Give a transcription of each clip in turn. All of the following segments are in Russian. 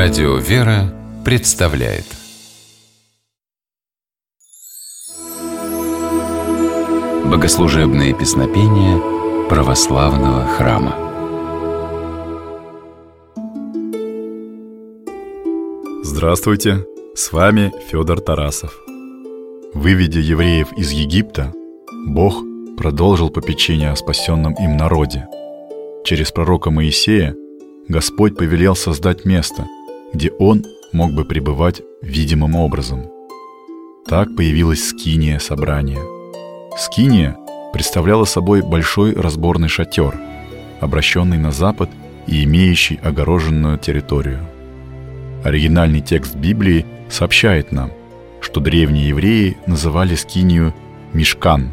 Радио «Вера» представляет Богослужебные песнопения православного храма Здравствуйте! С вами Федор Тарасов. Выведя евреев из Египта, Бог продолжил попечение о спасенном им народе. Через пророка Моисея Господь повелел создать место, где Он мог бы пребывать видимым образом. Так появилась скиния собрания. Скиния представляла собой большой разборный шатер, обращенный на запад и имеющий огороженную территорию. Оригинальный текст Библии сообщает нам, что древние евреи называли скинию «мишкан»,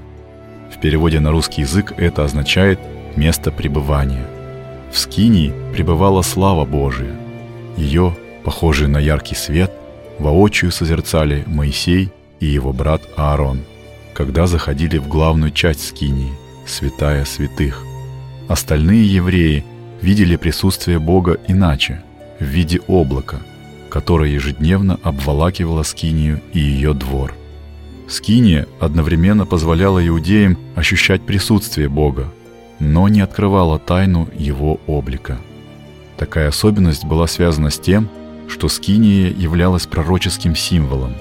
в переводе на русский язык это означает «место пребывания». В Скинии пребывала слава Божия. Ее, похожие на яркий свет, воочию созерцали Моисей и его брат Аарон, когда заходили в главную часть Скинии, святая святых. Остальные евреи видели присутствие Бога иначе, в виде облака, которое ежедневно обволакивало Скинию и ее двор – Скиния одновременно позволяла иудеям ощущать присутствие Бога, но не открывала тайну Его облика. Такая особенность была связана с тем, что Скиния являлась пророческим символом,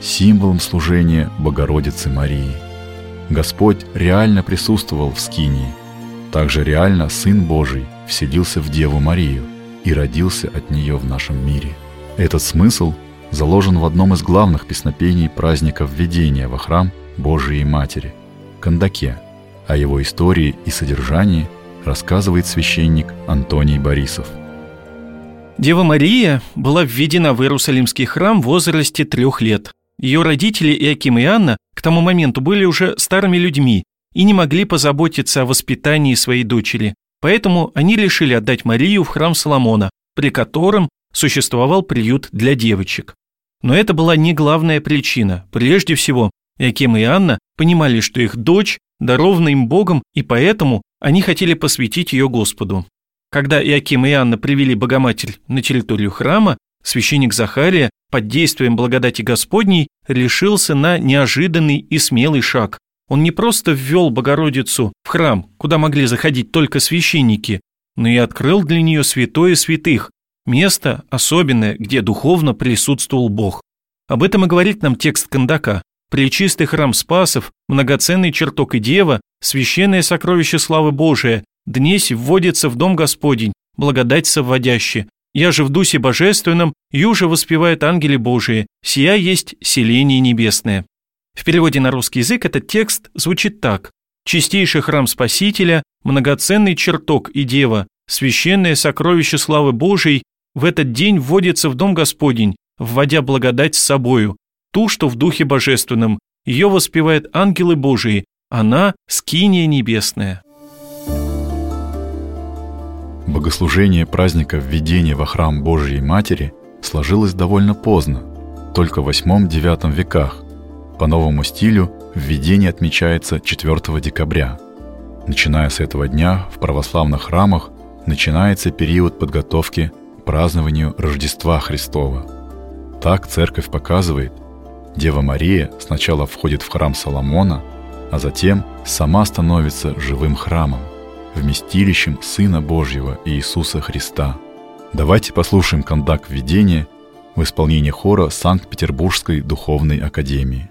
символом служения Богородицы Марии. Господь реально присутствовал в Скинии. Также реально Сын Божий вселился в Деву Марию и родился от нее в нашем мире. Этот смысл – заложен в одном из главных песнопений праздника введения во храм Божией Матери – Кандаке. О его истории и содержании рассказывает священник Антоний Борисов. Дева Мария была введена в Иерусалимский храм в возрасте трех лет. Ее родители Иаким и Анна к тому моменту были уже старыми людьми и не могли позаботиться о воспитании своей дочери, поэтому они решили отдать Марию в храм Соломона, при котором существовал приют для девочек. Но это была не главная причина. Прежде всего, Яким и Анна понимали, что их дочь дарована им Богом, и поэтому они хотели посвятить ее Господу. Когда Иаким и Анна привели Богоматерь на территорию храма, священник Захария под действием благодати Господней решился на неожиданный и смелый шаг. Он не просто ввел Богородицу в храм, куда могли заходить только священники, но и открыл для нее святое святых, Место особенное, где духовно присутствовал Бог. Об этом и говорит нам текст Кандака. Пречистый храм Спасов, многоценный чертог и дева, священное сокровище славы Божия, днесь вводится в дом Господень, благодать совводяще. Я же в дусе божественном, юже воспевает ангели Божии, сия есть селение небесное. В переводе на русский язык этот текст звучит так. Чистейший храм Спасителя, многоценный чертог и дева, священное сокровище славы Божией, в этот день вводится в дом Господень, вводя благодать с собою, ту, что в Духе Божественном. Ее воспевают ангелы Божии, она – скиния небесная. Богослужение праздника введения во храм Божией Матери сложилось довольно поздно, только в 8-9 веках. По новому стилю введение отмечается 4 декабря. Начиная с этого дня в православных храмах начинается период подготовки празднованию Рождества Христова. Так церковь показывает, Дева Мария сначала входит в храм Соломона, а затем сама становится живым храмом, вместилищем Сына Божьего Иисуса Христа. Давайте послушаем кондак введения в исполнении хора Санкт-Петербургской духовной академии.